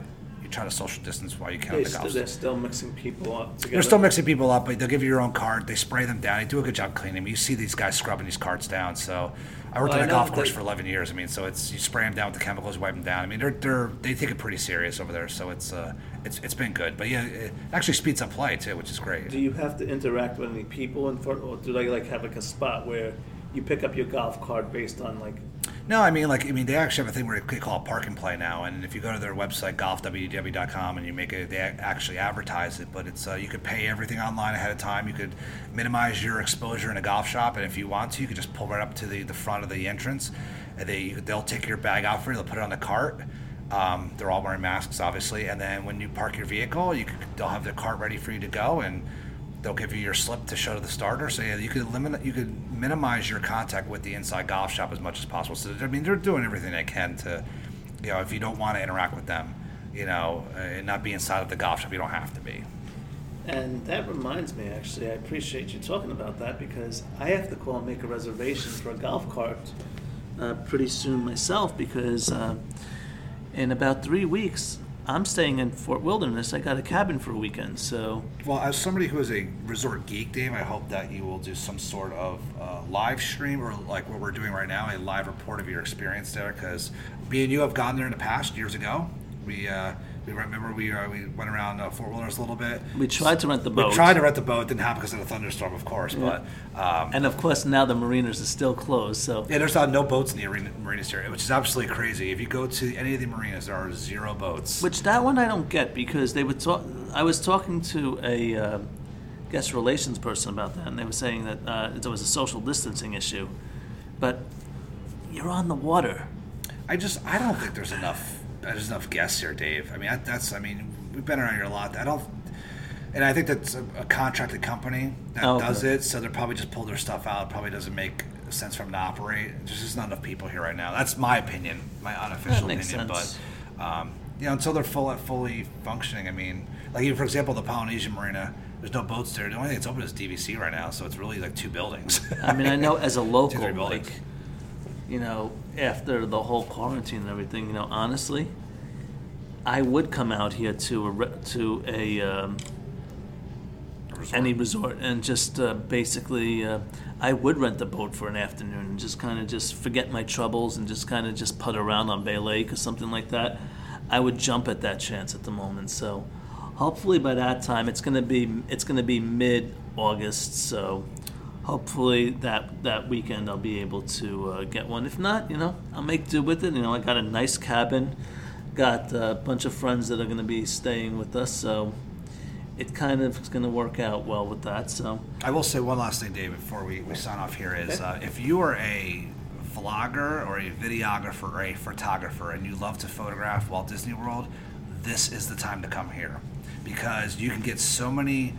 try to social distance while you can. They the st- golf they're still mixing people up together. they're still mixing people up, but they'll give you your own cart. They spray them down. They do a good job cleaning them. You see these guys scrubbing these carts down. So I worked Well, on a golf course they- for 11 years. I mean, so it's you spray them down with the chemicals, wipe them down. I mean, they're they're they take it pretty serious over there. So it's uh it's it's been good. But yeah, it actually speeds up play too, which is great. Do you have to interact with any people in front, or do they like have like a spot where you pick up your golf cart based on like? No, I mean, like, I mean, they actually have a thing where they call it park and play now, and if you go to their website, golfwdw.com, and you make it, they actually advertise it. But it's uh, you could pay everything online ahead of time. You could minimize your exposure in a golf shop, and if you want to, you could just pull right up to the, the front of the entrance, and they they'll take your bag out for you. They'll put it on the cart. Um, they're all wearing masks, obviously, and then when you park your vehicle, you could, they'll have the cart ready for you to go, and they'll give you your slip to show to the starter. So yeah, you could eliminate, you could minimize your contact with the inside golf shop as much as possible. So I mean, they're doing everything they can to, you know, if you don't want to interact with them, you know, uh, and not be inside of the golf shop, you don't have to be. And that reminds me, actually, I appreciate you talking about that because I have to call and make a reservation for a golf cart uh, pretty soon myself because uh, in about three weeks I'm staying in Fort Wilderness. I got a cabin for a weekend, so Well, as somebody who is a resort geek, Dave, I hope that you will do some sort of uh, live stream or like what we're doing right now, a live report of your experience there. Because me and you have gone there in the past years ago. We uh, we remember we uh, we went around uh, Fort Wilderness a little bit. we tried to rent the boat. We tried to rent the boat, didn't happen because of the thunderstorm, of course. But um, and of course, now the marinas are still closed. So yeah, there's uh, no boats in the arena, marinas here, which is absolutely crazy. If you go to any of the marinas, there are zero boats. Which that one I don't get because they would talk. I was talking to a uh, guest relations person about that, and they were saying that uh, there was a social distancing issue, but you're on the water. I just I don't think there's enough there's enough guests here, Dave. I mean that, that's I mean we've been around here a lot. I don't, and I think that's a, a contracted company that Oh, okay. does it, so they're probably just pull their stuff out. Probably doesn't make sense for them to operate. There's just not enough people here right now. That's my opinion, my unofficial opinion. sense. But um, you know, until they're full fully functioning, I mean, like even for example, the Polynesian Marina. There's no boats there. The only thing that's open is DVC right now, so it's really like two buildings. I mean, I know <laughs> as a local, buildings. like, you know, after the whole quarantine and everything, you know, honestly, I would come out here to a re- to a um, any resort and just uh, basically, uh, I would rent the boat for an afternoon and just kind of just forget my troubles and just kind of just put around on Bay Lake or something like that. I would jump at that chance at the moment. So, hopefully by that time, it's gonna be it's gonna be mid August. So, hopefully that that weekend I'll be able to uh, get one. If not, you know, I'll make do with it. You know, I got a nice cabin, got a bunch of friends that are gonna be staying with us. So, it kind of is gonna work out well with that. So. I will say one last thing, David, before we, we sign off here is uh, if you are a vlogger or a videographer or a photographer and you love to photograph Walt Disney World, this is the time to come here because you can get so many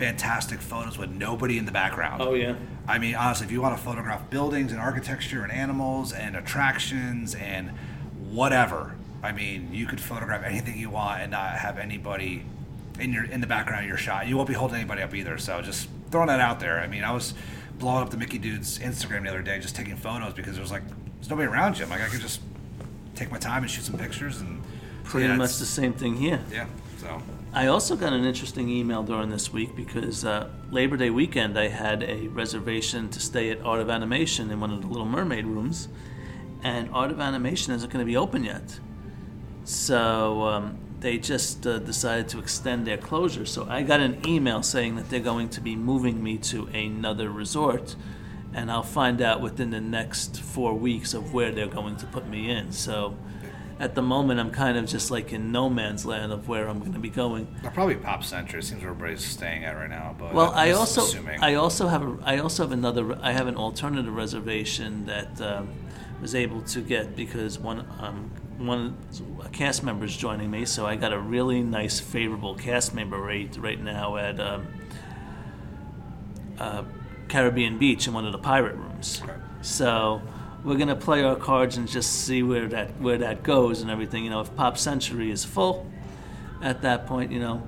fantastic photos with nobody in the background. Oh yeah. I mean, honestly, if you want to photograph buildings and architecture and animals and attractions and whatever, I mean, you could photograph anything you want and not have anybody in your in the background of your shot. You won't be holding anybody up either. So just throwing that out there. I mean, I was blowing up the Mickey Dude's Instagram the other day, just taking photos because there was like there's nobody around you. I'm like I could just take my time and shoot some pictures and Pretty yeah, much the same thing here. yeah. So I also got an interesting email during this week because uh, Labor Day weekend I had a reservation to stay at Art of Animation in one of the Little Mermaid rooms, and Art of Animation isn't going to be open yet. So um, they just uh, decided to extend their closure. So I got an email saying that they're going to be moving me to another resort, and I'll find out within the next four weeks of where they're going to put me in. So. At the moment, I'm kind of just like in no man's land of where I'm going to be going. they're probably Pop Century. It seems where everybody's staying at right now. But Well, I also assuming. I also have a I also have another I have an alternative reservation that um, was able to get because one um, one a cast member is joining me, so I got a really nice favorable cast member rate right now at um, uh, Caribbean Beach in one of the pirate rooms. Okay. So we're gonna play our cards and just see where that where that goes and everything. You know, if Pop Century is full, at that point, you know,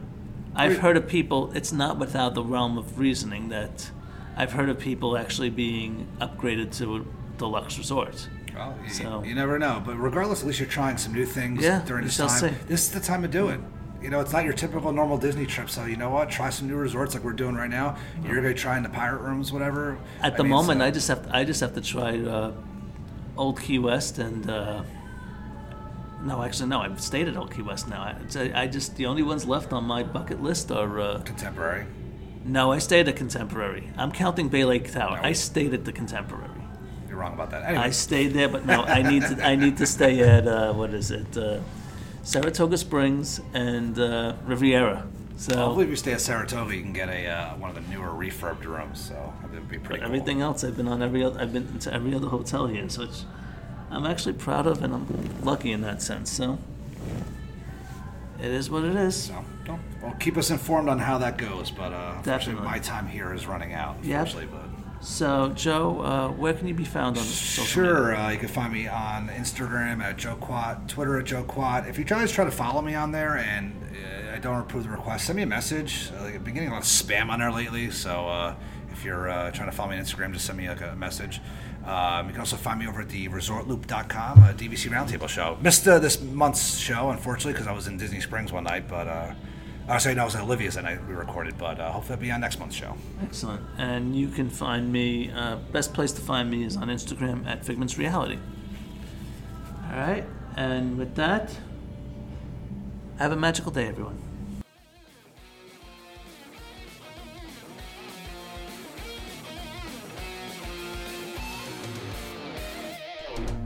I've heard of people. It's not without the realm of reasoning that I've heard of people actually being upgraded to a deluxe resort. Well, you, So- you never know. But regardless, at least you're trying some new things Yeah, during this time. see. This is the time to do it. you know, it's not your typical normal Disney trip. So you know what? Try some new resorts like we're doing right now. You're gonna be trying the pirate rooms, whatever. At the mean, moment, so- I just have to, I just have to try uh, Old Key West and. Uh, no, actually, no. I've stayed at Old Key West now. I, I just the only ones left on my bucket list are. Uh, contemporary. no, I stayed at Contemporary. I'm counting Bay Lake Tower. No. I stayed at the Contemporary. You're wrong about that. I stayed there, but no, I need to. I need to stay at uh, what is it? Uh, Saratoga Springs and uh, Riviera. So hopefully, if you stay at Saratoga, you can get a uh, one of the newer refurbed rooms. So that would be pretty. Cool. everything else, I've been on every. Other, I've been to every other hotel here, so it's, I'm actually proud of, and I'm lucky in that sense. So it is what it is. So, don't, well, keep us informed on how that goes. But uh, Definitely. my time here is running out. Unfortunately, but. So Joe, uh, where can you be found on social Sure, media? uh, you can find me on Instagram at Joe Quat, Twitter at Joe Quat. If you guys try to follow me on there and uh, I don't approve the request, send me a message. Uh, like, I've been getting a lot of spam on there lately, so uh, if you're uh, trying to follow me on Instagram, just send me like a message. Um, you can also find me over at the resortloop.com, a DVC Roundtable show. Missed uh, this month's show, unfortunately, because I was in Disney Springs one night, but was saying no, it was Olivia's that night we recorded, but uh, hopefully I'll be on next month's show. Excellent. And you can find me. Uh, best place to find me is on Instagram at Figments Reality. All right. And with that, have a magical day, everyone.